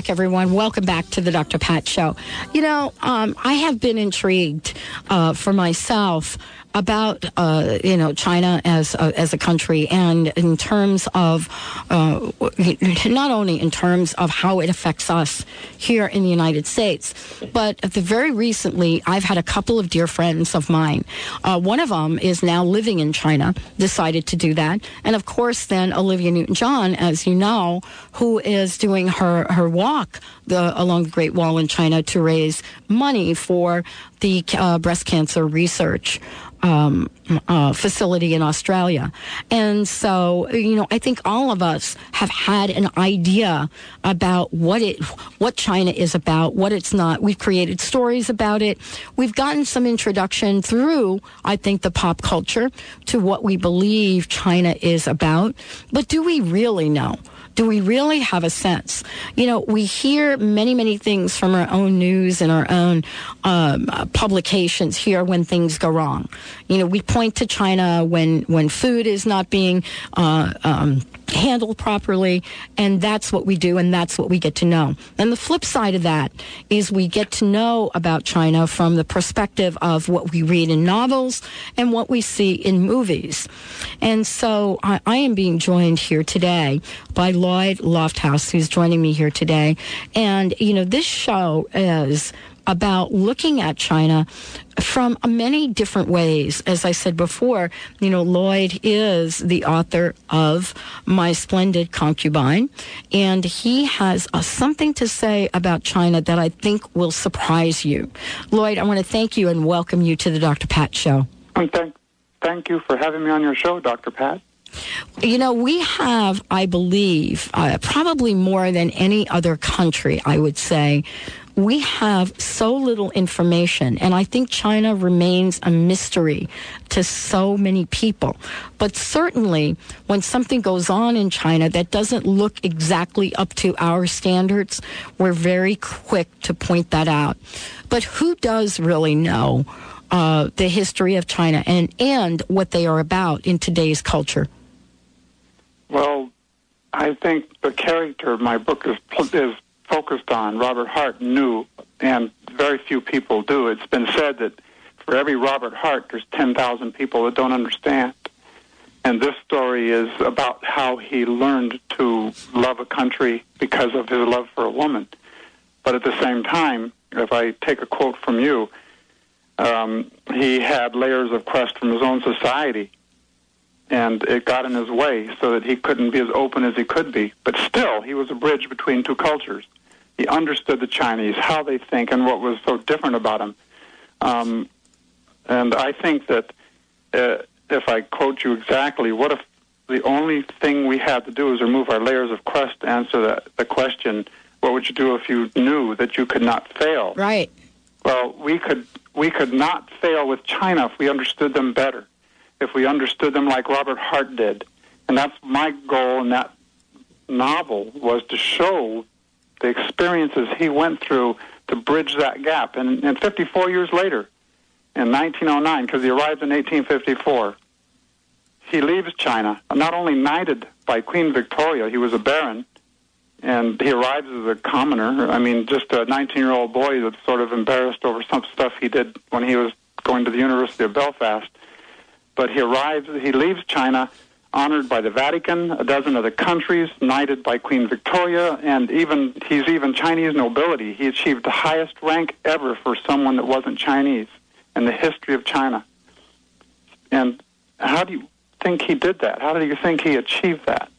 Back, everyone. Welcome back to the Dr. Pat Show. You know, um, I have been intrigued uh, for myself about uh, you know China as a, as a country, and in terms of uh, not only in terms of how it affects us here in the United States, but the very recently I've had a couple of dear friends of mine. Uh, one of them is now living in China, decided to do that, and of course then Olivia Newton-John, as you know, who is doing her her walk the, along the Great Wall in China to raise money for the uh, breast cancer research um, uh, facility in Australia. And so, you know, I think all of us have had an idea about what it, what China is about, what it's not. We've created stories about it. We've gotten some introduction through, I think, the pop culture to what we believe China is about. But do we really know? Do we really have a sense? You know, we hear many, many things from our own news and our own um, publications here when things go wrong. You know, we point to China when when food is not being uh, um, handled properly, and that's what we do, and that's what we get to know. And the flip side of that is we get to know about China from the perspective of what we read in novels and what we see in movies. And so I, I am being joined here today by Lloyd Lofthouse, who's joining me here today. And, you know, this show is about looking at China from many different ways. As I said before, you know, Lloyd is the author of My Splendid Concubine, and he has uh, something to say about China that I think will surprise you. Lloyd, I want to thank you and welcome you to the Dr. Pat Show. Thank, thank you for having me on your show, Dr. Pat. You know, we have, I believe, uh, probably more than any other country, I would say, we have so little information, and I think China remains a mystery to so many people. But certainly, when something goes on in China that doesn't look exactly up to our standards, we're very quick to point that out. But who does really know uh, the history of China and, and what they are about in today's culture? Well, I think the character my book is, is focused on, Robert Hart knew, and very few people do. It's been said that for every Robert Hart, there's 10,000 people that don't understand. And this story is about how he learned to love a country because of his love for a woman. But at the same time, if I take a quote from you, um, he had layers of crust from his own society and it got in his way so that he couldn't be as open as he could be. But still, he was a bridge between two cultures. He understood the Chinese, how they think, and what was so different about them. Um, and I think that uh, if I quote you exactly, what if the only thing we had to do is remove our layers of crust to answer the, the question, what would you do if you knew that you could not fail? Right. Well, we could we could not fail with China if we understood them better, if we understood them like Robert Hart did, and that's my goal in that novel was to show the experiences he went through to bridge that gap. And, and 54 years later, in 1909, because he arrived in 1854, he leaves China, not only knighted by Queen Victoria, he was a baron, and he arrives as a commoner. I mean, just a 19-year-old boy that's sort of embarrassed over some stuff he did when he was going to the University of Belfast. But he arrives, he leaves China honored by the Vatican, a dozen other countries, knighted by Queen Victoria, and even he's even Chinese nobility. He achieved the highest rank ever for someone that wasn't Chinese in the history of China. And how do you think he did that? How do you think he achieved that?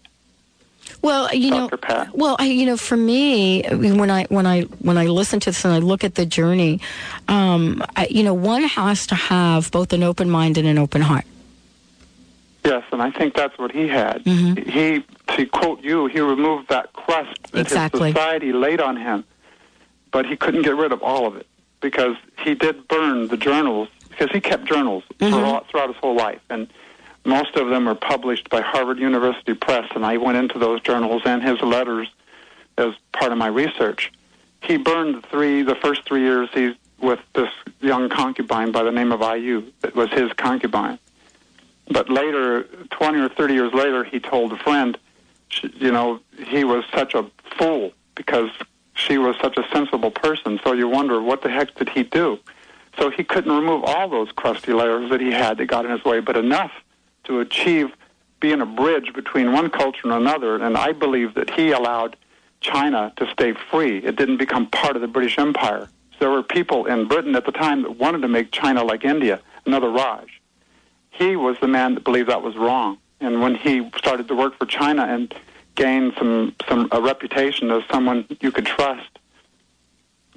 Well, you Dr. know, Pat. well, I, you know, for me, when I when I when I listen to this and I look at the journey, um, I, you know, one has to have both an open mind and an open heart. Yes, and I think that's what he had. Mm-hmm. He, to quote you, he removed that crust that Exactly. his society laid on him, but he couldn't get rid of all of it because he did burn the journals because he kept journals Mhm. for all, throughout his whole life, and most of them are published by Harvard University Press. And I went into those journals and his letters as part of my research. He burned three, the first three years he's with this young concubine by the name of Ayaou. That was his concubine. But later, 20 or 30 years later, he told a friend, you know, he was such a fool because she was such a sensible person. So you wonder what the heck did he do? So he couldn't remove all those crusty layers that he had that got in his way, but enough to achieve being a bridge between one culture and another. And I believe that he allowed China to stay free. It didn't become part of the British Empire. There were people in Britain at the time that wanted to make China like India, another Raj. He was the man that believed that was wrong. And when he started to work for China and gained some, some a reputation as someone you could trust,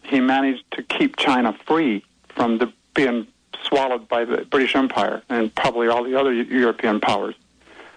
he managed to keep China free from the, being swallowed by the British Empire and probably all the other European powers.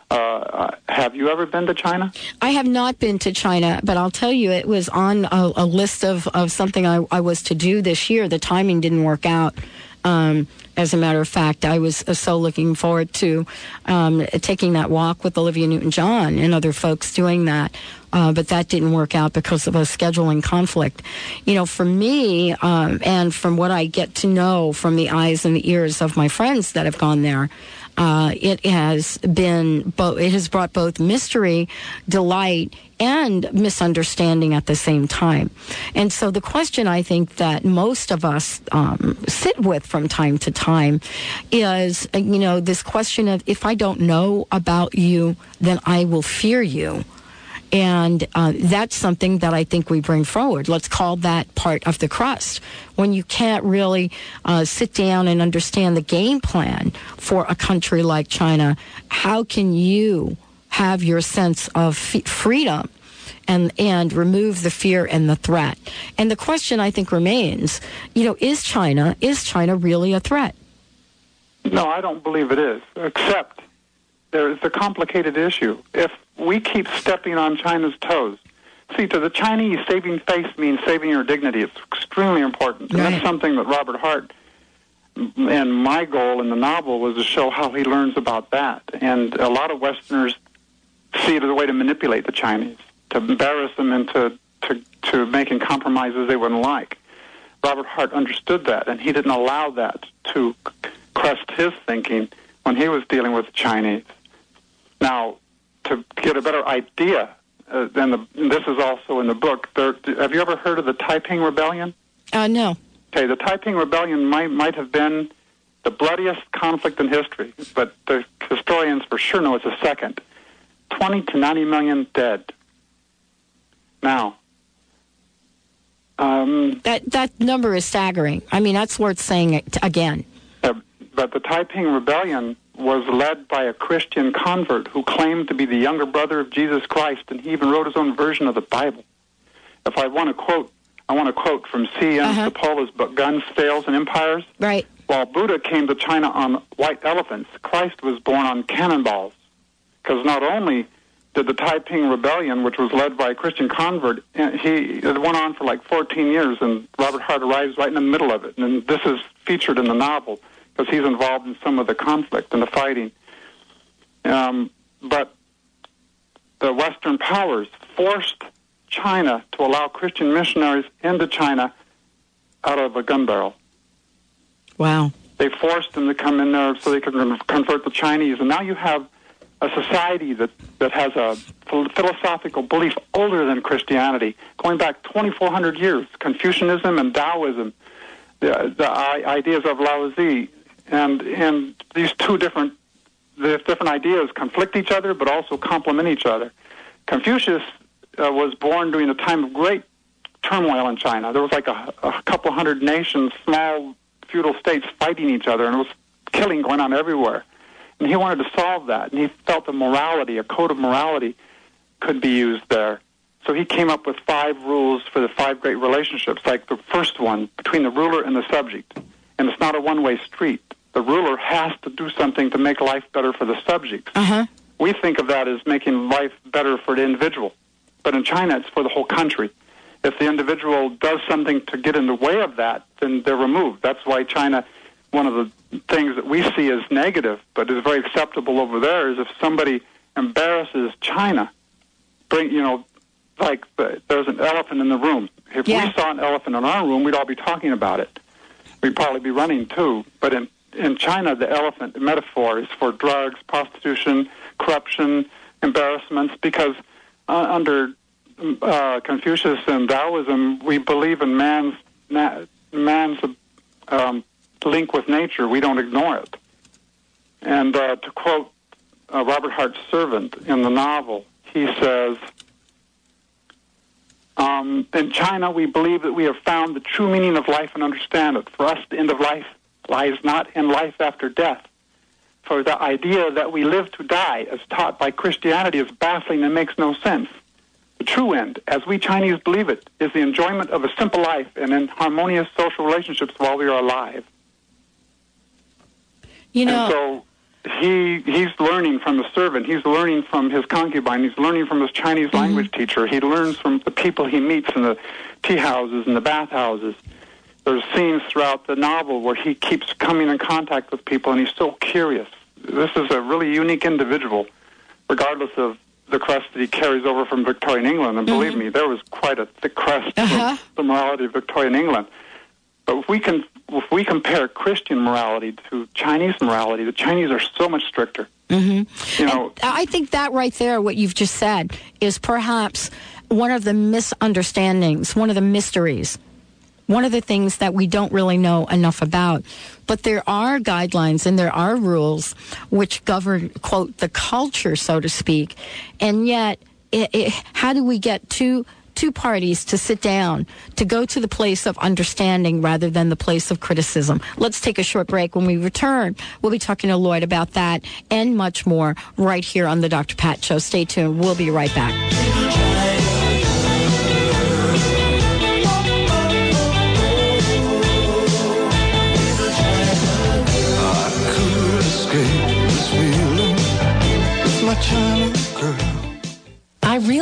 Uh, have you ever been to China? I have not been to China, but I'll tell you, it was on a, a list of, of something I, I, was to do this year. The timing didn't work out. Um, as a matter of fact, I was uh, so looking forward to um, taking that walk with Olivia Newton John and other folks doing that. Uh, but that didn't work out because of a scheduling conflict. You know, for me, um, and from what I get to know from the eyes and the ears of my friends that have gone there, uh, it has been bo- it has brought both mystery, delight, and misunderstanding at the same time. And so the question I think that most of us um, sit with from time to time is, you know, this question of if I don't know about you, then I will fear you. And uh, that's something that I think we bring forward. Let's call that part of the crust. When you can't really uh, sit down and understand the game plan for a country like China, how can you have your sense of freedom and and remove the fear and the threat? And the question I think remains, you know, is China is China really a threat? No, I don't believe it is. Except there's a complicated issue. If we keep stepping on China's toes. See, to the Chinese, saving face means saving your dignity. It's extremely important. And that's something that Robert Hart and my goal in the novel was to show how he learns about that. And a lot of Westerners see it as a way to manipulate the Chinese, to embarrass them into to, to making compromises they wouldn't like. Robert Hart understood that, and he didn't allow that to crust his thinking when he was dealing with the Chinese. Now, to get a better idea, uh, and the, this is also in the book. There, have you ever heard of the Taiping Rebellion? Uh, no. Okay, the Taiping Rebellion might might have been the bloodiest conflict in history, but the historians for sure know it's the second. Twenty to ninety million dead. Now, um, that that number is staggering. I mean, that's worth saying it again. Uh, but the Taiping Rebellion was led by a Christian convert who claimed to be the younger brother of Jesus Christ, and he even wrote his own version of the Bible. If I want to quote, I want to quote from C.M. Uh-huh. Cipolla's book, Guns, Sails, and Empires. Right. While Buddha came to China on white elephants, Christ was born on cannonballs. Because not only did the Taiping Rebellion, which was led by a Christian convert, he it went on for like 14 years, and Robert Hart arrives right in the middle of it. And this is featured in the novel because he's involved in some of the conflict and the fighting. Um, but the Western powers forced China to allow Christian missionaries into China out of a gun barrel. Wow. They forced them to come in there so they could convert the Chinese. And now you have a society that, that has a philosophical belief older than Christianity, going back 2,400 years. Confucianism and Taoism, the, the ideas of Lao Tzu, and and these two different the different ideas conflict each other, but also complement each other. Confucius uh, was born during a time of great turmoil in China. There was like a, a couple hundred nations, small feudal states fighting each other, and it was killing going on everywhere. And he wanted to solve that, and he felt that morality, a code of morality, could be used there. So he came up with five rules for the five great relationships, like the first one between the ruler and the subject. And it's not a one way street the ruler has to do something to make life better for the subjects. Uh-huh. We think of that as making life better for the individual. But in China, it's for the whole country. If the individual does something to get in the way of that, then they're removed. That's why China, one of the things that we see as negative, but is very acceptable over there, is if somebody embarrasses China, bring, you know, like the, there's an elephant in the room. If yeah. we saw an elephant in our room, we'd all be talking about it. We'd probably be running too. But in in China, the elephant metaphor is for drugs, prostitution, corruption, embarrassments, because uh, under uh, Confucius and Taoism, we believe in man's na- man's um, link with nature. We don't ignore it. And uh, to quote uh, Robert Hart's servant in the novel, he says, um, "In China, we believe that we have found the true meaning of life and understand it. For us, the end of life lies not in life after death." For the idea that we live to die, as taught by Christianity, is baffling and makes no sense. The true end, as we Chinese believe it, is the enjoyment of a simple life and in harmonious social relationships while we are alive. You know, and so he he's learning from the servant. He's learning from his concubine. He's learning from his Chinese Mm-hmm. language teacher. He learns from the people he meets in the tea houses and the bath houses. There's scenes throughout the novel where he keeps coming in contact with people, and he's so curious. This is a really unique individual, regardless of the crest that he carries over from Victorian England. And believe me, there was quite a thick crest Mm-hmm. Uh-huh. from the morality of Victorian England. But if we can, if we compare Christian morality to Chinese morality, the Chinese are so much stricter. Mm-hmm. You know, I think that right there, what you've just said, is perhaps one of the misunderstandings, one of the mysteries, one of the things that we don't really know enough about. But there are guidelines and there are rules which govern, quote, the culture, so to speak. And yet, it, it, how do we get two two parties to sit down to go to the place of understanding rather than the place of criticism. Let's take a short break. When we return, we'll be talking to Lloyd about that and much more right here on the Dr. Pat Show. Stay tuned. We'll be right back.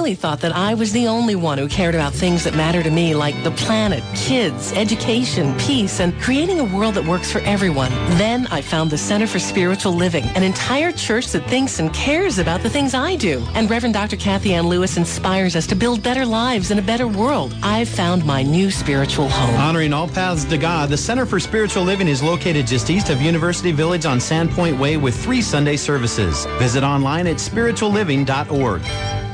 Really thought that I was the only one who cared about things that matter to me, like the planet, kids, education, peace, and creating a world that works for everyone. Then I found the Center for Spiritual Living, an entire church that thinks and cares about the things I do. And Reverend Dr. Kathianne Lewis inspires us to build better lives and a better world. I've found my new spiritual home. Honoring all paths to God, the Center for Spiritual Living is located just east of University Village on Sandpoint Way with three Sunday services. Visit online at spiritualliving.org.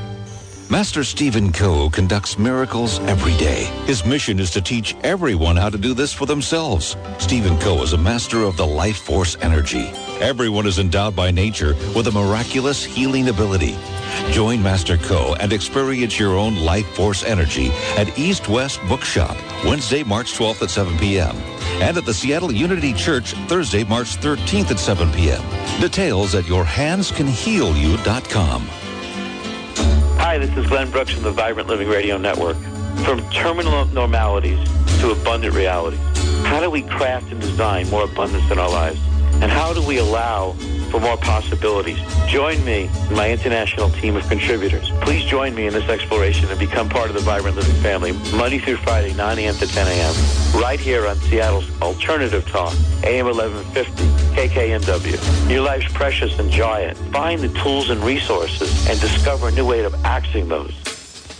Master Stephen Co conducts miracles every day. His mission is to teach everyone how to do this for themselves. Stephen Co is a master of the life force energy. Everyone is endowed by nature with a miraculous healing ability. Join Master Co and experience your own life force energy at East West Bookshop, Wednesday, March 12th at 7 p.m. And at the Seattle Unity Church, Thursday, March 13th at 7 p.m. Details at yourhandscanhealyou.com. Hi, this is Glenn Brooks from the Vibrant Living Radio Network. From terminal normalities to abundant realities, how do we craft and design more abundance in our lives? And how do we allow for more possibilities? Join me and my international team of contributors. Please join me in this exploration and become part of the Vibrant Living family Monday through Friday, 9 a.m. to 10 a.m. right here on Seattle's Alternative Talk, AM 1150, KKNW. Your life's precious. Enjoy it. Find the tools and resources and discover a new way of accessing those.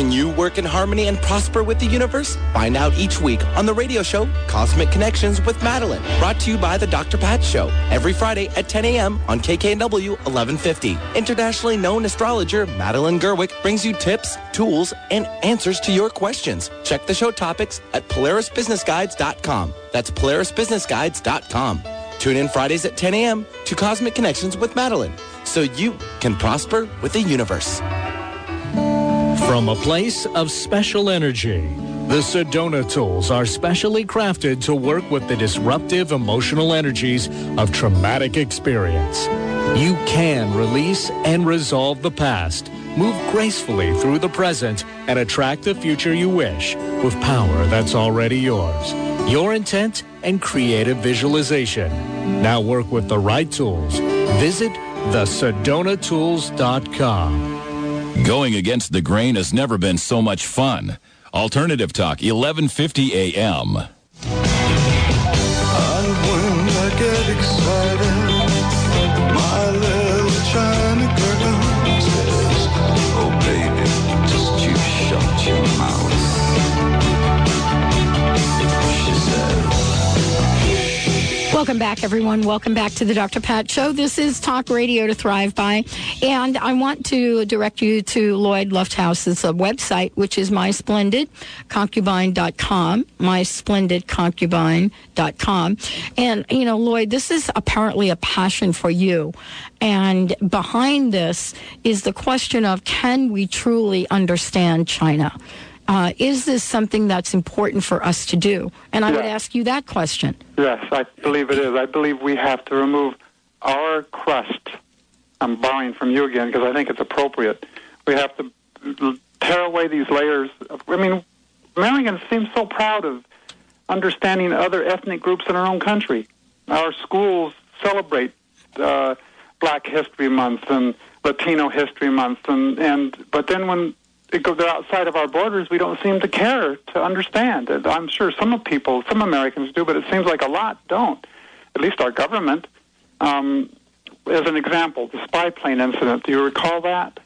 Can you work in harmony and prosper with the universe? Find out each week on the radio show Cosmic Connections with Madeline, brought to you by the Dr. Pat Show, every Friday at 10 a.m. on KKNW 1150. Internationally known astrologer Madeline Gerwick brings you tips, tools, and answers to your questions. Check the show topics at PolarisBusinessGuides.com. That's PolarisBusinessGuides.com. Tune in Fridays at 10 a.m. to Cosmic Connections with Madeline, so you can prosper with the universe. From a place of special energy, the Sedona tools are specially crafted to work with the disruptive emotional energies of traumatic experience. You can release and resolve the past, move gracefully through the present, and attract the future you wish with power that's already yours. Your intent and creative visualization. Now work with the right tools. Visit thesedonatools.com. Going against the grain has never been so much fun. Alternative Talk, 1150 AM. Welcome back, everyone. Welcome back to the Dr. Pat Show. This is Talk Radio to Thrive By. And I want to direct you to Lloyd Lofthouse's uh, website, which is mysplendidconcubine.com, mysplendidconcubine.com. And, you know, Lloyd, this is apparently a passion for you. And behind this is the question of can we truly understand China? Uh, is this something that's important for us to do? And I would ask you that question. Yes, I believe it is. I believe we have to remove our crust. I'm borrowing from you again because I think it's appropriate. We have to tear away these layers. Of, I mean, Americans seem so proud of understanding other ethnic groups in our own country. Our schools celebrate uh, Black History Month and Latino History Month, and, and but then when it goes outside of our borders, we don't seem to care to understand. I'm sure some people, some Americans do, but it seems like a lot don't. At least our government. Um, as an example, the spy plane incident. Do you recall that?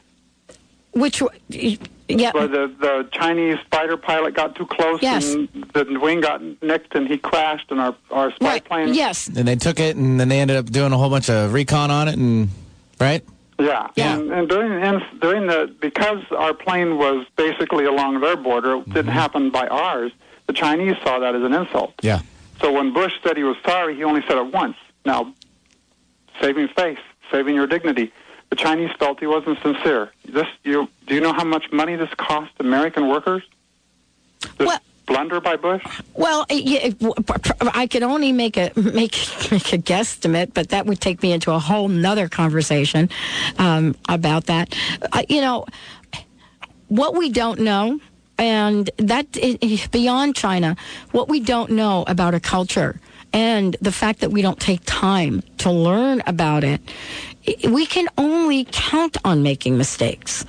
Which, yeah. Where the, the Chinese fighter pilot got too close Yes. and the wing got nicked and he crashed and our, our spy plane. Yes. And they took it, and then they ended up doing a whole bunch of recon on it, and right? Yeah, Yeah. And, and during and during the because our plane was basically along their border, it didn't mm-hmm. happen by ours. The Chinese saw that as an insult. Yeah. So when Bush said he was sorry, he only said it once. Now, saving face, saving your dignity. The Chinese felt he wasn't sincere. This, you, do you know how much money this cost American workers? This blunder by Bush. Well, I could only make a make make a guesstimate, but that would take me into a whole nother conversation um, about that. Uh, you know, what we don't know, and that beyond China, what we don't know about a culture, and the fact that we don't take time to learn about it, we can only count on making mistakes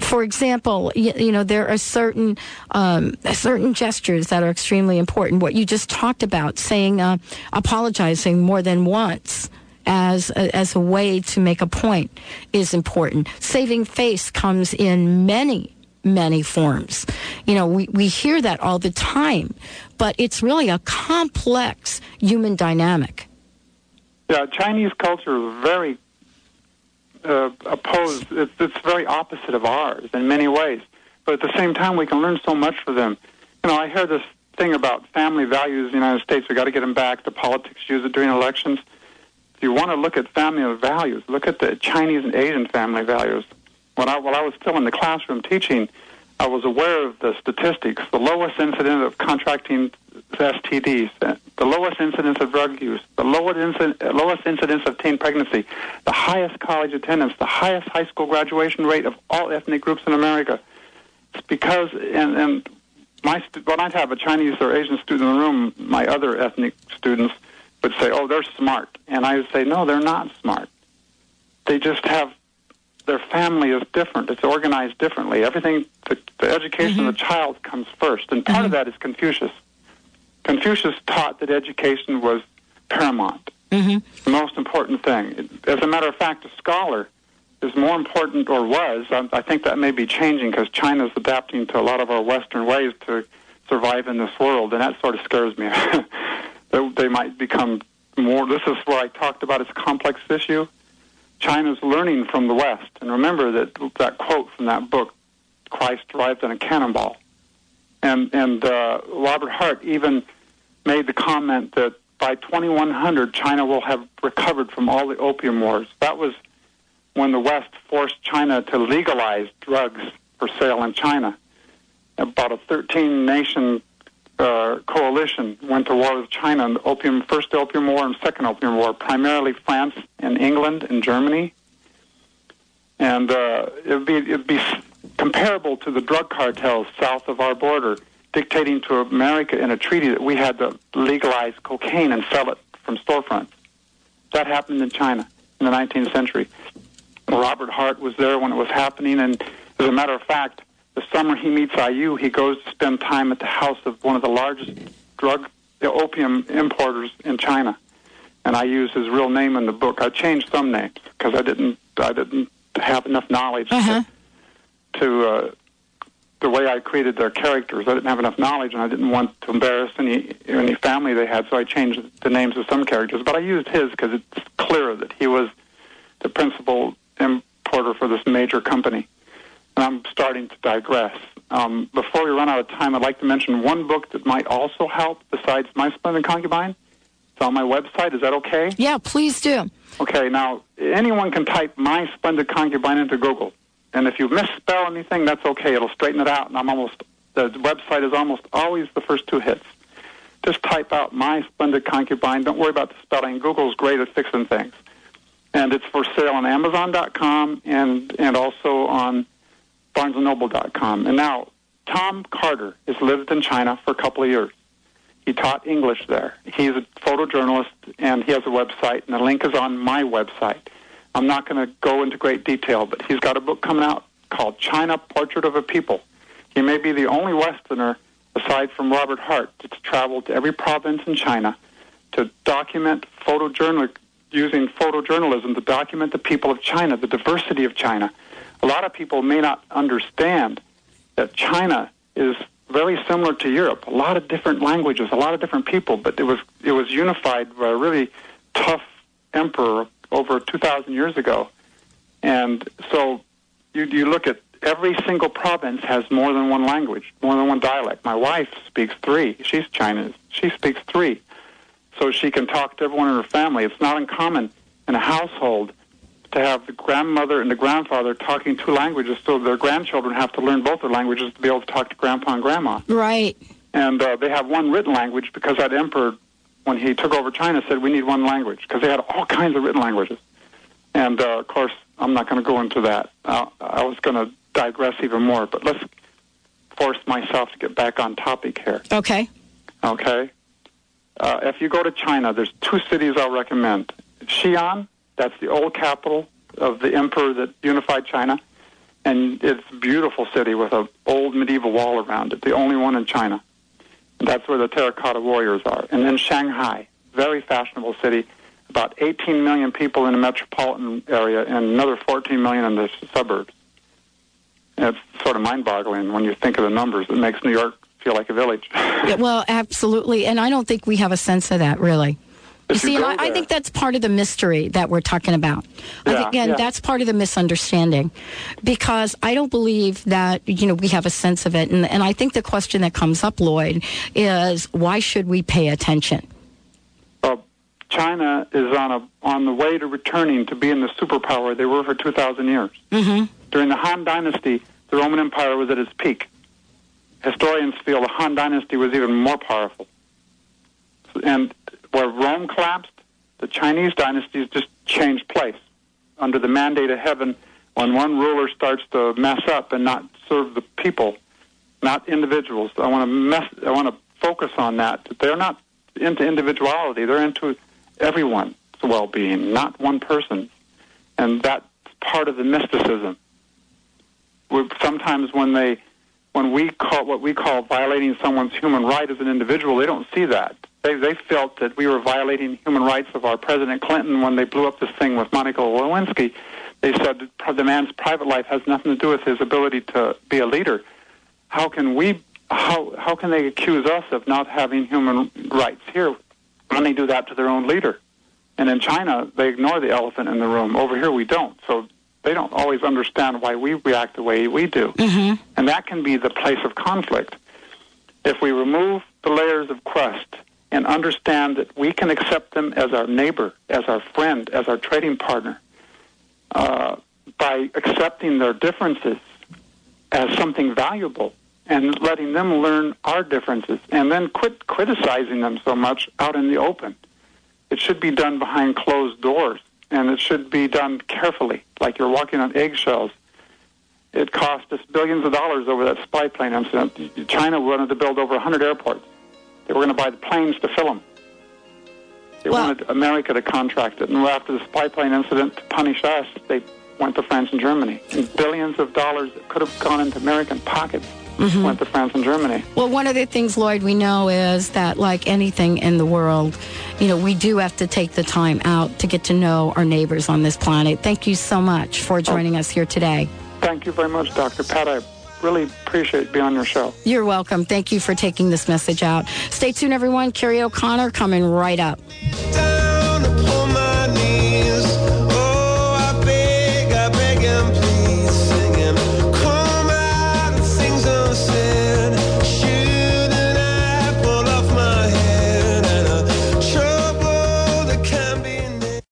for example, you, you know there are certain um, certain gestures that are extremely important. What you just talked about, saying uh, apologizing more than once as a, as a way to make a point, is important. Saving face comes in many many forms. You know, we, we hear that all the time, but it's really a complex human dynamic. Yeah, Chinese culture is very uh, opposed. It's, it's very opposite of ours in many ways. But at the same time, we can learn so much from them. You know, I hear this thing about family values in the United States. We got to get them back. The politics use it during elections. If you want to look at family values, look at the Chinese and Asian family values. When I, while I was still in the classroom teaching, I was aware of the statistics. The lowest incident of contracting STDs, uh, the lowest incidence of drug use, the lowest incidence, uh, lowest incidence of teen pregnancy, the highest college attendance, the highest high school graduation rate of all ethnic groups in America. It's because, and, and my stu- when I'd have a Chinese or Asian student in the room, my other ethnic students would say, "Oh, they're smart," and I would say, "No, they're not smart. They just have their family is different. It's organized differently. Everything, the, the education of the mm-hmm. child comes first, and part of mm-hmm. that is Confucius. Confucius taught that education was paramount, the most important thing. As a matter of fact, a scholar is more important, or was. I, I think that may be changing because China's adapting to a lot of our Western ways to survive in this world, and that sort of scares me. they, they might become more. This is what I talked about. It's a complex issue. China's learning from the West, and remember that that quote from that book, "Christ arrived in a cannonball," and and uh, Robert Hart even made the comment that by 2100 China will have recovered from all the opium wars. That was when the West forced China to legalize drugs for sale in China. About a 13 nation uh, coalition went to war with China in the opium, first opium war and second opium war, primarily France and England and Germany. And uh, it'd be it'd be comparable to the drug cartels south of our border, dictating to America in a treaty that we had to legalize cocaine and sell it from storefronts. That happened in China in the 19th century. Robert Hart was there when it was happening, and As a matter of fact, the summer he meets Ayaou, he goes to spend time at the house of one of the largest drug, the opium importers in China. And I use his real name in the book. I changed some names because I didn't, I didn't have enough knowledge Uh-huh. to, to uh, the way I created their characters. I didn't have enough knowledge, and I didn't want to embarrass any any family they had, so I changed the names of some characters. But I used his because it's clear that he was the principal importer for this major company. And I'm starting to digress. Um, before we run out of time, I'd like to mention one book that might also help besides My Splendid Concubine. It's on my website. Is that okay? Yeah, please do. Okay, now anyone can type "My Splendid Concubine" into Google, and if you misspell anything, that's okay. It'll straighten it out. And I'm almost the website is almost always the first two hits. Just type out "My Splendid Concubine." Don't worry about the spelling. Google's great at fixing things, and it's for sale on Amazon.com and and also on BarnesandNoble.com. And now Tom Carter has lived in China for a couple of years. He taught English there. He's a photojournalist, and he has a website, and the link is on my website. I'm not going to go into great detail, but he's got a book coming out called China Portrait of a People. He may be the only Westerner, aside from Robert Hart, that's traveled to every province in China to document photojournal using photojournalism to document the people of China, the diversity of China. A lot of people may not understand that China is very similar to Europe. A lot of different languages, a lot of different people, but it was it was unified by a really tough emperor over 2,000 years ago. And so you you look at every single province has more than one language, more than one dialect. My wife speaks three. She's Chinese. She speaks three. So she can talk to everyone in her family. It's not uncommon in a household to have the grandmother and the grandfather talking two languages, so their grandchildren have to learn both their languages to be able to talk to grandpa and grandma. Right. And uh, they have one written language because that emperor, when he took over China, said we need one language because they had all kinds of written languages. And uh, of course, I'm not going to go into that. Uh, I was going to digress even more, but let's force myself to get back on topic here. Okay. Okay. Uh, if you go to China, there's two cities I'll recommend. Xi'an, that's the old capital of the emperor that unified China, and it's a beautiful city with an old medieval wall around it, the only one in China. That's where the terracotta warriors are. And then Shanghai, very fashionable city, about 18 million people in the metropolitan area and another 14 million in the suburbs. And it's sort of mind-boggling when you think of the numbers. It makes New York feel like a village. Yeah, well, absolutely. And I don't think we have a sense of that, really. You see, and I, I think that's part of the mystery that we're talking about. I Yeah, think, again, yeah. that's part of the misunderstanding because I don't believe that, you know, we have a sense of it. And, and I think the question that comes up, Lloyd, is why should we pay attention? Well, China is on a on the way to returning to being the superpower they were for 2,000 years. Mm-hmm. During the Han Dynasty, the Roman Empire was at its peak. Historians feel the Han Dynasty was even more powerful. And where Rome collapsed, the Chinese dynasties just changed place. Under the mandate of heaven, when one ruler starts to mess up and not serve the people, not individuals, I want to mess. I want to focus on that. They're not into individuality; they're into everyone's well-being, not one person, and that's part of the mysticism. We- Sometimes when they, when we call what we call violating someone's human right as an individual, they don't see that. They they felt that we were violating human rights of our President Clinton when they blew up this thing with Monica Lewinsky. They said that the man's private life has nothing to do with his ability to be a leader. How can we? How how can they accuse us of not having human rights here when they do that to their own leader? And in China, they ignore the elephant in the room. Over here, we don't. So they don't always understand why we react the way we do. Mm-hmm. And that can be the place of conflict. If we remove the layers of crust and understand that we can accept them as our neighbor, as our friend, as our trading partner, uh, by accepting their differences as something valuable and letting them learn our differences and then quit criticizing them so much out in the open. It should be done behind closed doors and it should be done carefully, like you're walking on eggshells. It cost us billions of dollars over that spy plane incident. China wanted to build over 100 airports. They were going to buy the planes to fill them. They Well- wanted America to contract it. And after the spy plane incident, to punish us, they went to France and Germany. And billions of dollars that could have gone into American pockets Mhm. went to France and Germany. Well, one of the things, Lloyd, we know is that, like anything in the world, you know, we do have to take the time out to get to know our neighbors on this planet. Thank you so much for joining us here today. Thank you very much, Dr. Pat. I really appreciate being on your show. You're welcome. Thank you for taking this message out. Stay tuned, everyone. Carrie O'Connor coming right up.